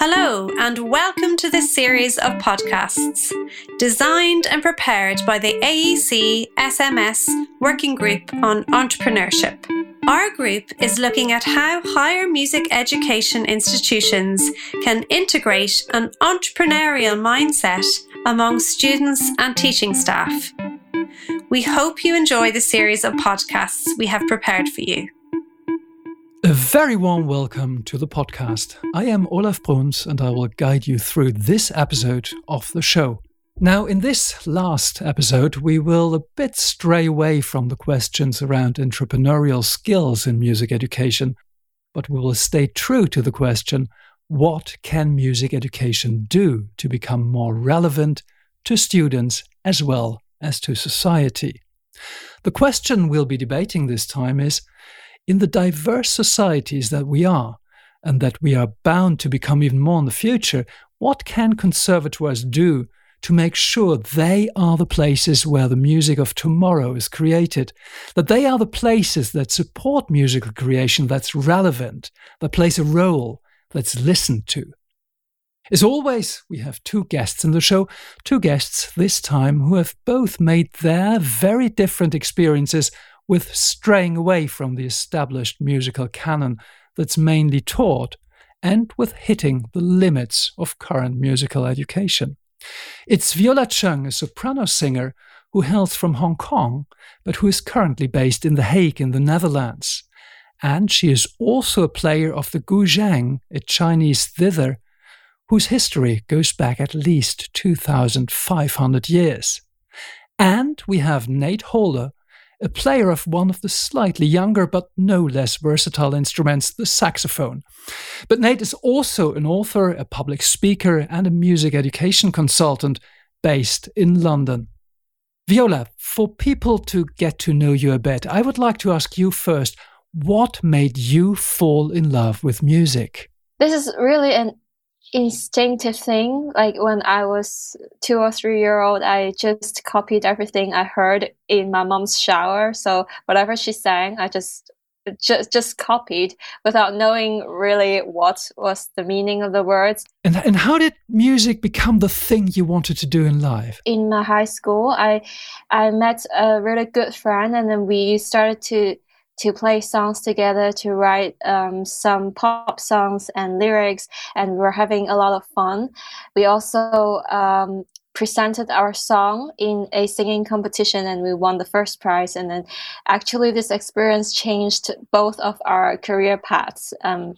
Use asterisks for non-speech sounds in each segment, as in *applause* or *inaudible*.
Hello, and welcome to this series of podcasts designed and prepared by the AEC SMS Working Group on Entrepreneurship. Our group is looking at how higher music education institutions can integrate an entrepreneurial mindset among students and teaching staff. We hope you enjoy the series of podcasts we have prepared for you. A very warm welcome to the podcast. I am Olaf Bruns and I will guide you through this episode of the show. Now, in this last episode, we will a bit stray away from the questions around entrepreneurial skills in music education, but we will stay true to the question what can music education do to become more relevant to students as well as to society? The question we'll be debating this time is in the diverse societies that we are, and that we are bound to become even more in the future, what can conservatoires do to make sure they are the places where the music of tomorrow is created, that they are the places that support musical creation that's relevant, that plays a role that's listened to? As always, we have two guests in the show, two guests this time who have both made their very different experiences with straying away from the established musical canon that's mainly taught, and with hitting the limits of current musical education. It's Viola Chung, a soprano singer who hails from Hong Kong, but who is currently based in The Hague in the Netherlands. And she is also a player of the guzheng, a Chinese zither, whose history goes back at least 2,500 years. And we have Nate Holder, a player of one of the slightly younger but no less versatile instruments, the saxophone. But Nate is also an author, a public speaker, and a music education consultant based in London. Viola, for people to get to know you a bit, I would like to ask you first what made you fall in love with music? This is really an instinctive thing. Like when I was two or three year old, I just copied everything I heard in my mom's shower. So whatever she sang, I just just just copied without knowing really what was the meaning of the words. And and how did music become the thing you wanted to do in life? In my high school, I I met a really good friend, and then we started to to play songs together, to write um, some pop songs and lyrics, and we were having a lot of fun. We also um, presented our song in a singing competition and we won the first prize. And then actually, this experience changed both of our career paths. Um,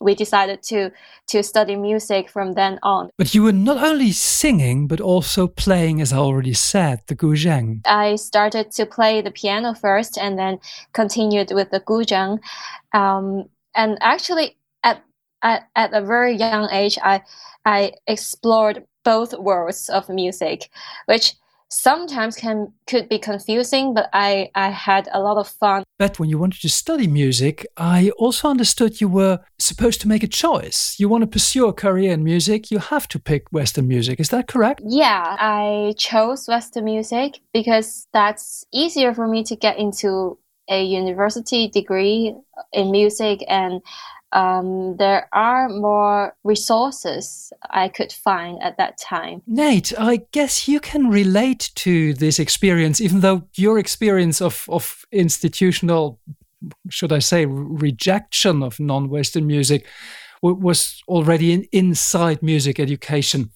we decided to to study music from then on. But you were not only singing but also playing, as I already said, the guzheng. I started to play the piano first, and then continued with the guzheng. Um, and actually, at, at at a very young age, I I explored both worlds of music, which sometimes can could be confusing, but I, I had a lot of fun. But when you wanted to study music, I also understood you were supposed to make a choice. You want to pursue a career in music, you have to pick Western music. Is that correct? Yeah, I chose Western music because that's easier for me to get into a university degree in music and um, there are more resources I could find at that time. Nate, I guess you can relate to this experience, even though your experience of, of institutional, should I say, rejection of non Western music was already in, inside music education.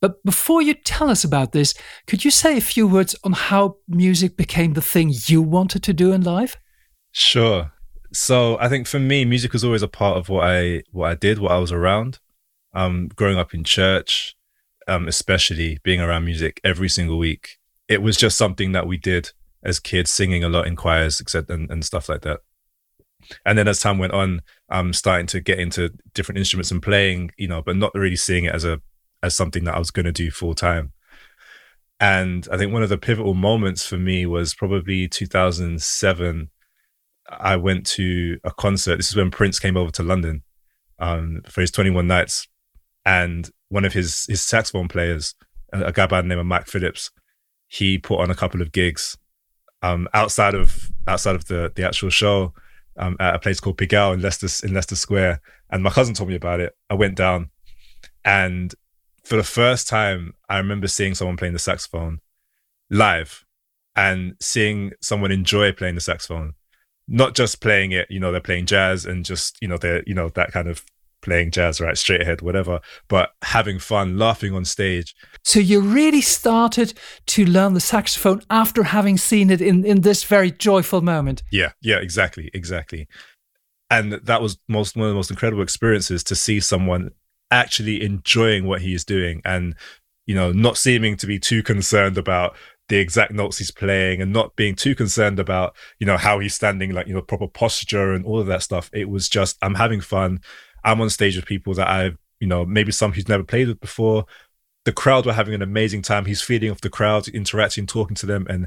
But before you tell us about this, could you say a few words on how music became the thing you wanted to do in life? Sure. So I think for me, music was always a part of what I what I did, what I was around. Um, growing up in church, um, especially being around music every single week, it was just something that we did as kids, singing a lot in choirs, etc., and, and stuff like that. And then as time went on, um, starting to get into different instruments and playing, you know, but not really seeing it as a as something that I was going to do full time. And I think one of the pivotal moments for me was probably 2007 I went to a concert. This is when Prince came over to London um, for his 21 nights. And one of his, his saxophone players, a, guy by the name of Mike Phillips, he put on a couple of gigs um, outside of outside of the, the actual show um, at a place called Pigalle in Leicester, in Leicester Square. And my cousin told me about it. I went down And for the first time, I remember seeing someone playing the saxophone live and seeing someone enjoy playing the saxophone, not just playing it, you know, they're playing jazz and just, you know, they're, you know, that kind of playing jazz, right, straight ahead, whatever, but having fun, laughing on stage. So you really started to learn the saxophone after having seen it in, in this very joyful moment. Yeah, yeah, exactly, exactly. And that was most one of the most incredible experiences to see someone actually enjoying what he is doing and you know not seeming to be too concerned about the exact notes he's playing and not being too concerned about you know how he's standing like you know proper posture and all of that stuff. It was just i'm having fun. I'm on stage with people that i've you know maybe some he's never played with before. The crowd were having an amazing time. He's feeding off the crowd interacting talking to them. And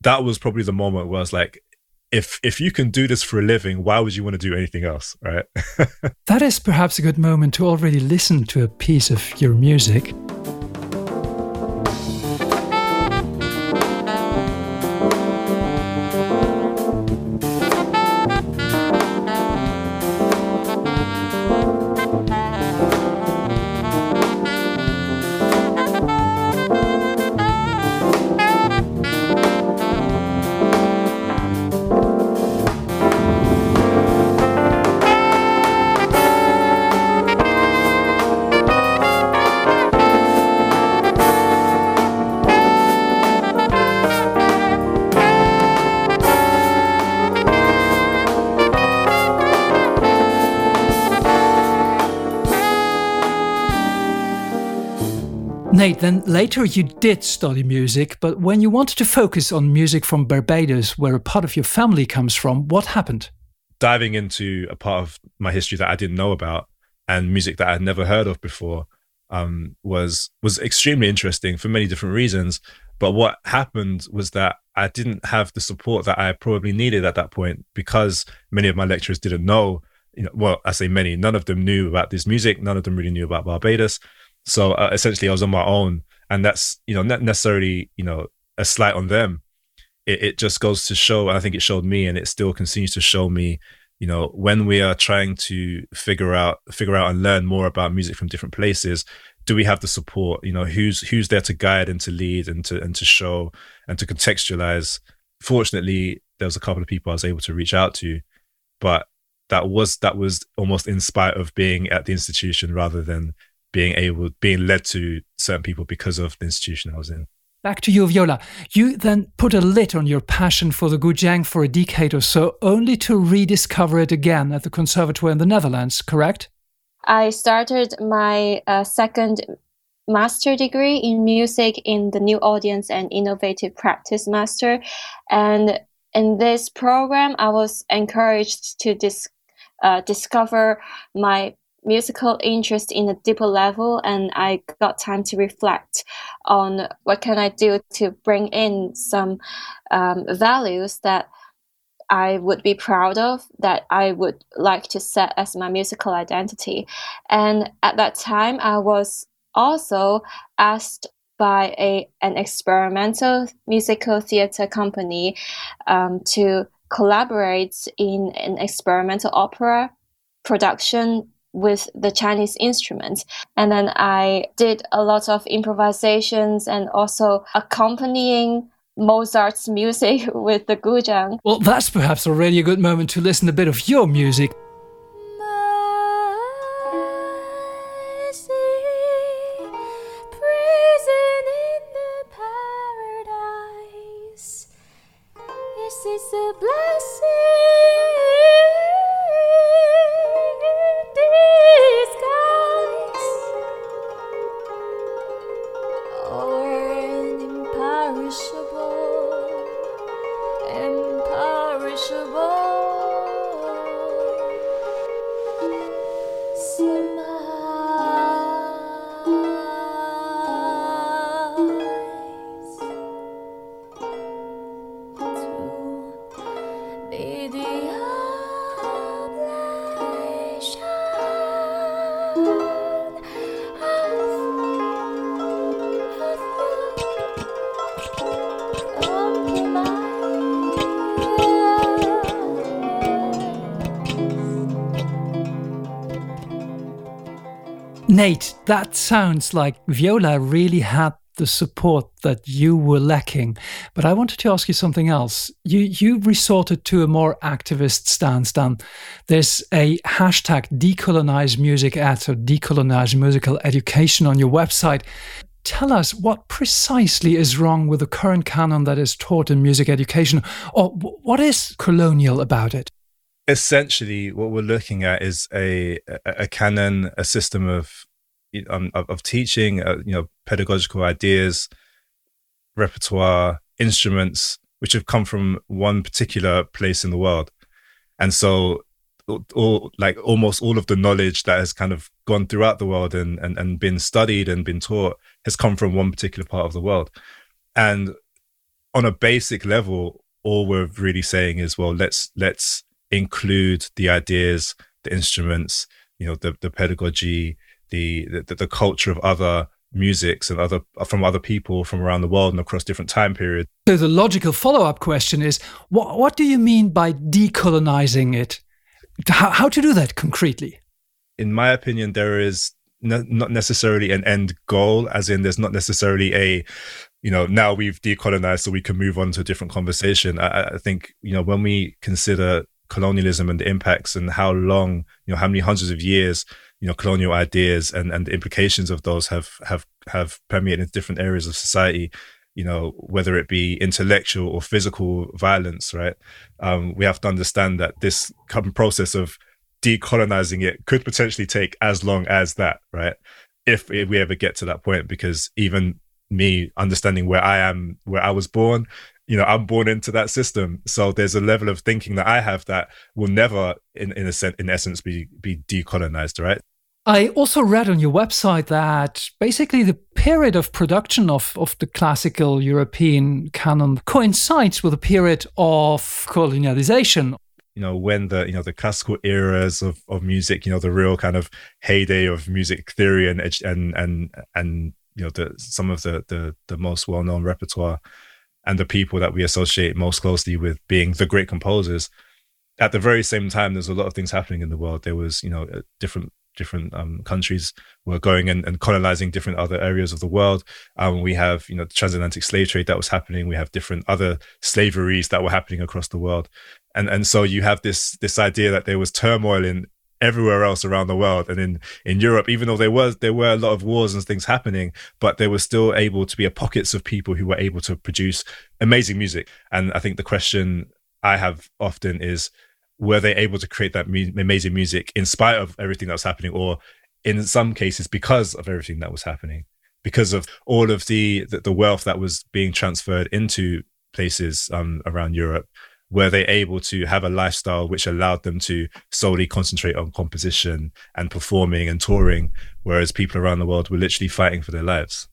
that was probably the moment where i was like if if you can do this for a living, why would you want to do anything else, right? *laughs* that is perhaps a good moment to already listen to a piece of your music. Nate, then later you did study music, but when you wanted to focus on music from Barbados, where a part of your family comes from, what happened? Diving into a part of my history that I didn't know about and music that I'd never heard of before um, was was extremely interesting for many different reasons. But what happened was that I didn't have the support that I probably needed at that point because many of my lecturers didn't know. You know, well, I say many. None of them knew about this music. None of them really knew about Barbados. So uh, essentially, I was on my own, and that's you know not necessarily you know a slight on them. It, it just goes to show, and I think it showed me, and it still continues to show me. You know, when we are trying to figure out figure out and learn more about music from different places, do we have the support? You know, who's who's there to guide and to lead and to and to show and to contextualize? Fortunately, there was a couple of people I was able to reach out to, but that was that was almost in spite of being at the institution rather than being able being led to certain people because of the institution I was in. Back to you, Viola. You then put a lid on your passion for the guzheng for a decade or so, only to rediscover it again at the conservatoire in the Netherlands, correct? I started my uh, second master degree in music in the New Audience and Innovative Practice Master. And in this program, I was encouraged to dis- uh, discover my musical interest in a deeper level and I got time to reflect on what can I do to bring in some um, values that I would be proud of that I would like to set as my musical identity. And at that time, I was also asked by a an experimental musical theater company um, to collaborate in an experimental opera production with the Chinese instruments. And then I did a lot of improvisations and also accompanying Mozart's *laughs* music with the guzheng. Well, that's perhaps already a good moment to listen a bit of your music. Nate, that sounds like Viola really had the support that you were lacking. But I wanted to ask you something else. You you resorted to a more activist stance than there's a hashtag decolonize music at or decolonize musical education on your website. Tell us what precisely is wrong with the current canon that is taught in music education, or what is colonial about it? Essentially, what we're looking at is a a, a canon, a system of um, of, of, teaching, uh, you know, pedagogical ideas, repertoire, instruments, which have come from one particular place in the world. And so all like almost all of the knowledge that has kind of gone throughout the world and, and, and been studied and been taught has come from one particular part of the world. And on a basic level, all we're really saying is, well, let's let's include the ideas, the instruments, you know, the, the pedagogy, the, the the culture of other musics and other from other people from around the world and across different time periods. So the logical follow-up question is what what do you mean by decolonizing it? How, how to do that concretely? In my opinion, there is not necessarily an end goal, as in there's not necessarily a you know now we've decolonized so we can move on to a different conversation. I, I think you know when we consider colonialism and the impacts and how long you know how many hundreds of years you know colonial ideas and and the implications of those have have have permeated different areas of society you know whether it be intellectual or physical violence right? Um, we have to understand that this process of decolonizing it could potentially take as long as that right? If, we ever get to that point because even me understanding where i am where i was born you know i'm born into that system. So there's a level of thinking that i have that will never in in a sense in essence be be decolonized right I also read on your website that basically the period of production of, of the classical European canon coincides with a period of colonialization. You know, when the you know the classical eras of, of music, you know, the real kind of heyday of music theory and and and and you know the some of the the, the most well known repertoire and the people that we associate most closely with being the great composers. At the very same time, there's a lot of things happening in the world. There was, you know, different different um, countries were going and, and, colonizing different other areas of the world. Um, we have, you know, the transatlantic slave trade that was happening. We have different other slaveries that were happening across the world, and and so you have this this idea that there was turmoil in everywhere else around the world and in in Europe even though there was there were a lot of wars and things happening but there was still able to be a pockets of people who were able to produce amazing music and i think the question i have often is were they able to create that mu- amazing music in spite of everything that was happening or in some cases because of everything that was happening? Because of all of the the, wealth that was being transferred into places um, around europe were they able to have a lifestyle which allowed them to solely concentrate on composition and performing and touring whereas people around the world were literally fighting for their lives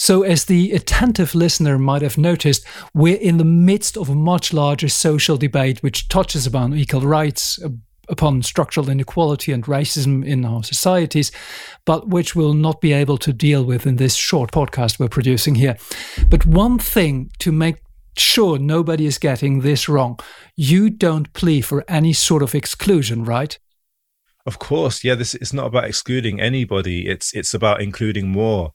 so, as the attentive listener might have noticed, we're in the midst of a much larger social debate which touches upon equal rights, uh, upon structural inequality and racism in our societies, but which we'll not be able to deal with in this short podcast we're producing here. But one thing to make sure nobody is getting this wrong you don't plea for any sort of exclusion, right? Of course, yeah. This is not about excluding anybody. It's it's about including more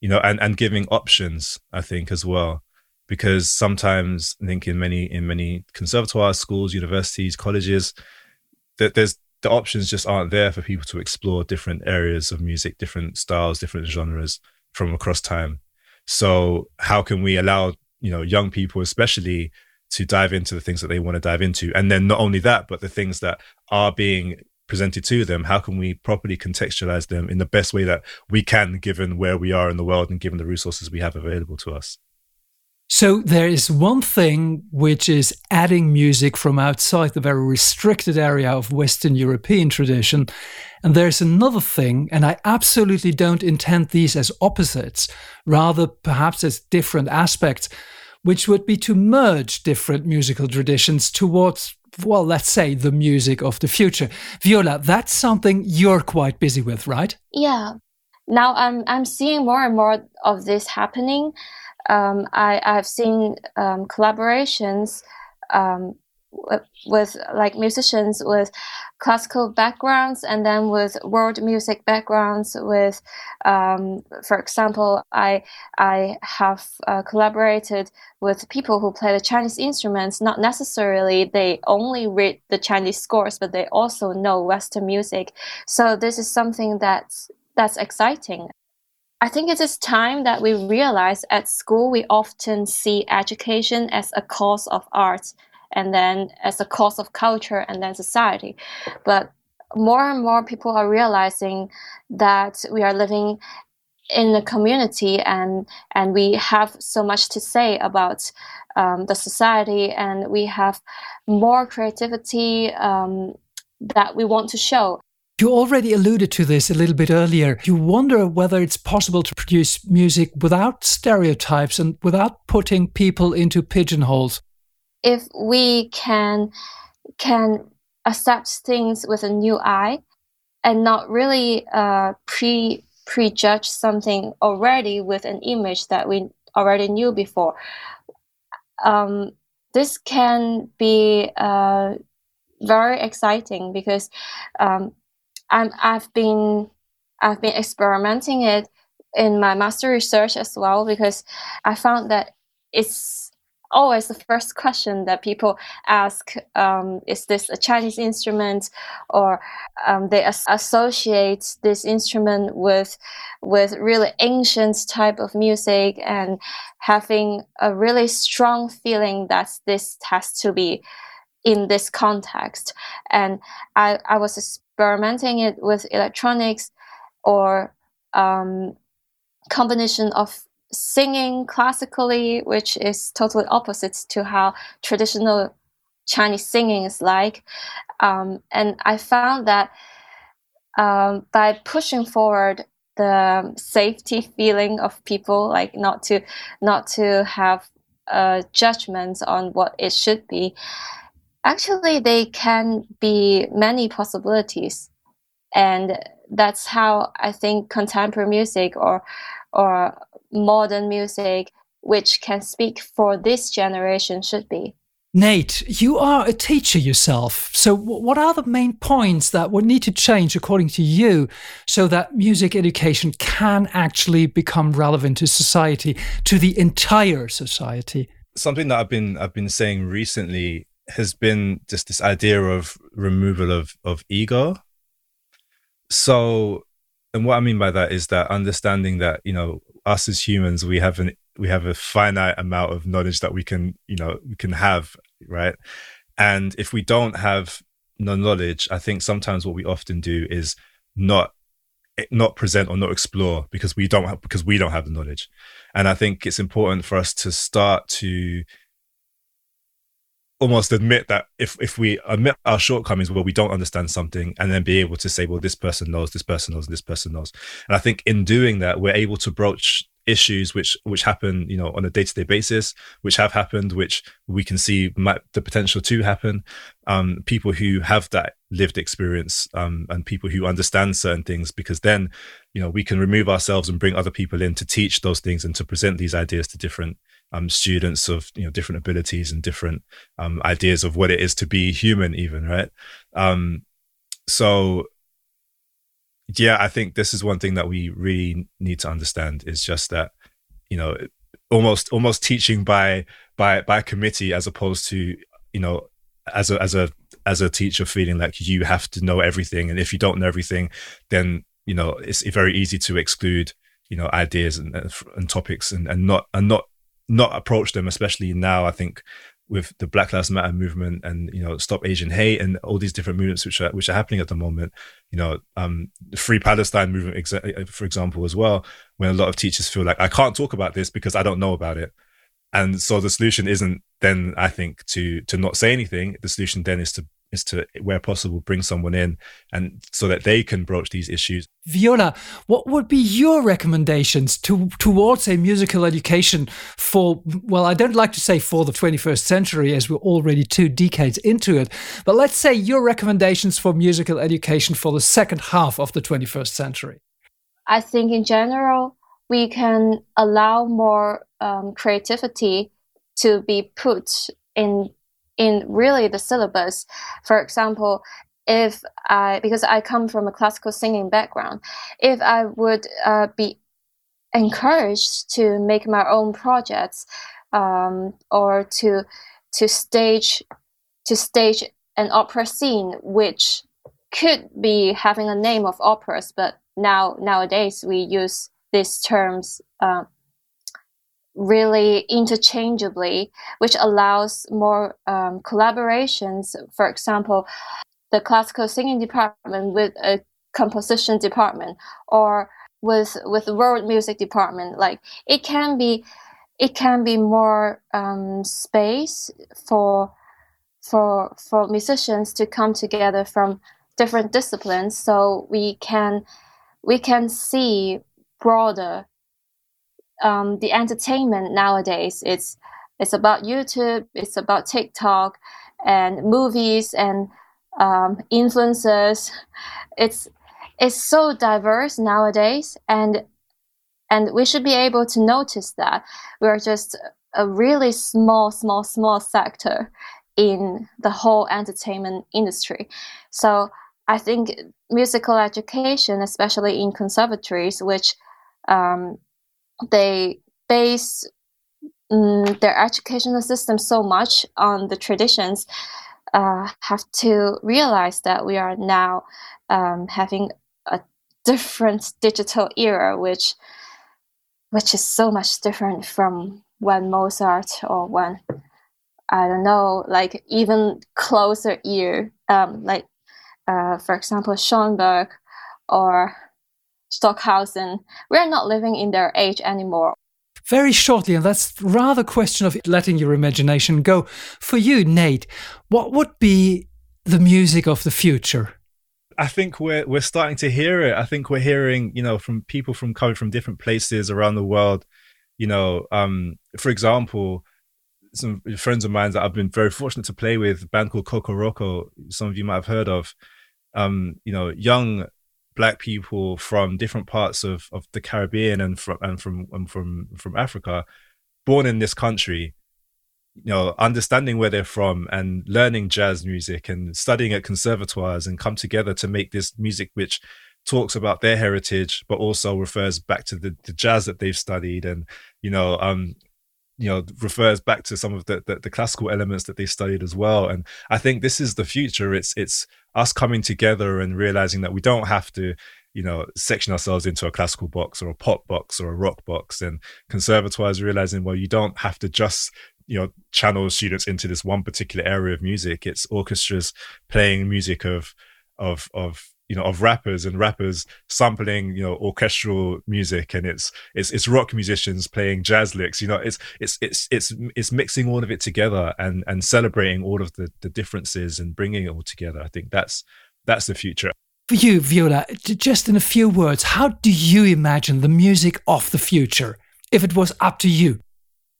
you know, and, and giving options, I think, as well. Because sometimes I think in many in many conservatoire schools, universities, colleges, that there's the options just aren't there for people to explore different areas of music, different styles, different genres from across time. So how can we allow, you know, young people especially to dive into the things that they want to dive into? And then not only that, but the things that are being presented to them how can we properly contextualize them in the best way that we can given where we are in the world and given the resources we have available to us so there is one thing which is adding music from outside the very restricted area of Western European tradition. And there's another thing, and I absolutely don't intend these as opposites, rather perhaps as different aspects, which would be to merge different musical traditions towards well, let's say the music of the future. Viola, that's something you're quite busy with, right? Yeah. Now I'm I'm seeing more and more of this happening. Um, I I've seen um, collaborations um, with like musicians with classical backgrounds and then with world music backgrounds with um, for example i i have uh, collaborated with people who play the chinese instruments. Not necessarily they only read the chinese scores but they also know western music. So this is something that's that's exciting. I think it is time that we realize at school we often see education as a cause of art and then as a cause of culture and then society. But more and more people are realizing that we are living in a community and and we have so much to say about um, the society and we have more creativity um, that we want to show you already alluded to this a little bit earlier. You wonder whether it's possible to produce music without stereotypes and without putting people into pigeonholes if we can can accept things with a new eye and not really uh, pre prejudge something already with an image that we already knew before. Um, this can be uh, very exciting because um, I'm, I've been I've been experimenting it in my master research as well because I found that it's always the first question that people ask um, is this a chinese instrument or um, they as- associate this instrument with with really ancient type of music and having a really strong feeling that this has to be in this context. And i, I was experimenting it with electronics or um, combination of singing classically, which is totally opposite to how traditional Chinese singing is like. Um, and I found that um, by pushing forward the safety feeling of people, like not to not to have uh, judgments on what it should be, actually they can be many possibilities, and that's how I think contemporary music or or modern music which can speak for this generation should be. Nate, you are a teacher yourself. So, what are the main points that would need to change, according to you, so that music education can actually become relevant to society, to the entire society? Something that I've been I've been saying recently has been just this idea of removal of of ego. So, and what I mean by that is that understanding that you know us as humans, we have an we have a finite amount of knowledge that we can, you know, we can have, right? And if we don't have no knowledge, I think sometimes what we often do is not not present or not explore because we don't have because we don't have the knowledge. And I think it's important for us to start to almost admit that if if we admit our shortcomings where we don't understand something and then be able to say well this person knows this person knows this person knows. And i think in doing that we're able to broach issues which which happen you know on a day-to-day basis which have happened which we can see might the potential to happen. Um, people who have that lived experience um, and people who understand certain things because then you know we can remove ourselves and bring other people in to teach those things and to present these ideas to different um, students of you know different abilities and different um, ideas of what it is to be human, even right. Um, so yeah, I think this is one thing that we really need to understand is just that you know almost almost teaching by by by committee as opposed to you know as a as a as a teacher feeling like you have to know everything and if you don't know everything then you know it's very easy to exclude you know ideas and, and topics and, and not and not not approach them, especially now. I think with the Black Lives Matter movement and you know Stop Asian Hate and all these different movements which are which are happening at the moment. You know, um, the Free Palestine movement, exa- for example, as well. When a lot of teachers feel like I can't talk about this because I don't know about it, and so the solution isn't then I think to to not say anything. The solution then is to is to where possible bring someone in and so that they can broach these issues. Viola what would be your recommendations to, towards a musical education for well i don't like to say for the 21st century as we're already two decades into it but let's say your recommendations for musical education for the second half of the 21st century. I think in general we can allow more um, creativity to be put in in really the syllabus. For example, if I, because I come from a classical singing background, if I would uh, be encouraged to make my own projects um, or to to stage to stage an opera scene which could be having a name of operas but now nowadays we use these terms uh, really interchangeably which allows more um, collaborations. For example the classical singing department with a composition department or with with world music department. Like it can be it can be more um, space for for for musicians to come together from different disciplines. So we can we can see broader um, the entertainment nowadays. It's it's about youtube it's about tiktok and movies and um, influencers. It's it's so diverse nowadays and and we should be able to notice that we're just a really small small small sector in the whole entertainment industry. So i think musical education especially in conservatories which um, they base um, their educational system so much on the traditions uh, have to realize that we are now um, having a different digital era, which which is so much different from when Mozart or when I don't know, like even closer year, um, like uh, for example Schoenberg or Stockhausen. We are not living in their age anymore. Very shortly, and that's rather a question of letting your imagination go. For you, Nate, what would be the music of the future? I think we're we're starting to hear it. I think we're hearing, you know, from people from coming from different places around the world. You know, um, for example, some friends of mine that I've been very fortunate to play with, a band called Coco Kokoroko, some of you might have heard of. Um, you know, young black people from different parts of, of the Caribbean and from and from and from from Africa, born in this country, you know, understanding where they're from and learning jazz music and studying at conservatoires and come together to make this music which talks about their heritage but also refers back to the, the jazz that they've studied and you know um you know refers back to some of the, the, the classical elements that they studied as well. And i think this is the future. It's it's us coming together and realizing that we don't have to you know section ourselves into a classical box or a pop box or a rock box. And conservatoires realizing well you don't have to just you know channel students into this one particular area of music. It's orchestras playing music of of of you know of rappers and rappers sampling you know orchestral music and it's it's it's rock musicians playing jazz licks you know it's it's it's it's it's mixing all of it together and and celebrating all of the the differences and bringing it all together. I think that's that's the future. For you viola just in a few words how do you imagine the music of the future if it was up to you?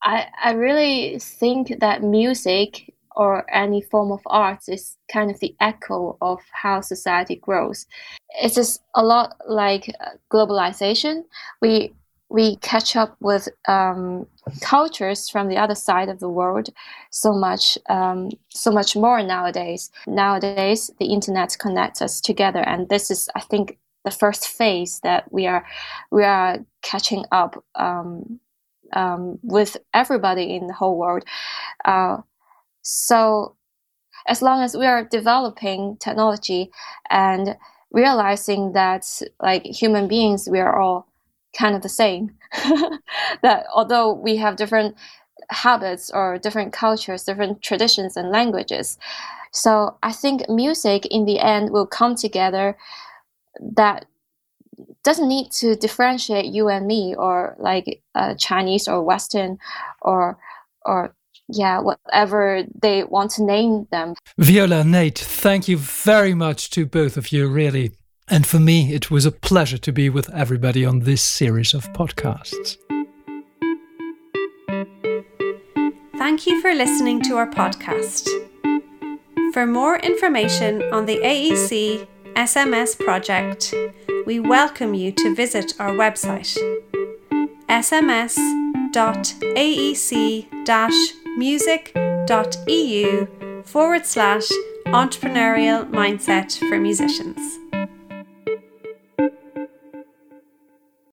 I, I really think that music or any form of art is kind of the echo of how society grows. It's just a lot like uh, globalization. We we catch up with um, cultures from the other side of the world so much um, so much more nowadays. Nowadays, the internet connects us together, and this is, I think, the first phase that we are we are catching up um, um, with everybody in the whole world. Uh, so, as long as we are developing technology and realizing that, like human beings, we are all kind of the same. *laughs* that although we have different habits or different cultures, different traditions and languages. So I think music in the end will come together that doesn't need to differentiate you and me or like uh, Chinese or Western or or yeah whatever they want to name them. Viola, Nate, thank you very much to both of you, really. And for me, it was a pleasure to be with everybody on this series of podcasts. Thank you for listening to our podcast. For more information on the AEC SMS project, we welcome you to visit our website sms.aec-music.eu forward slash entrepreneurial mindset for musicians.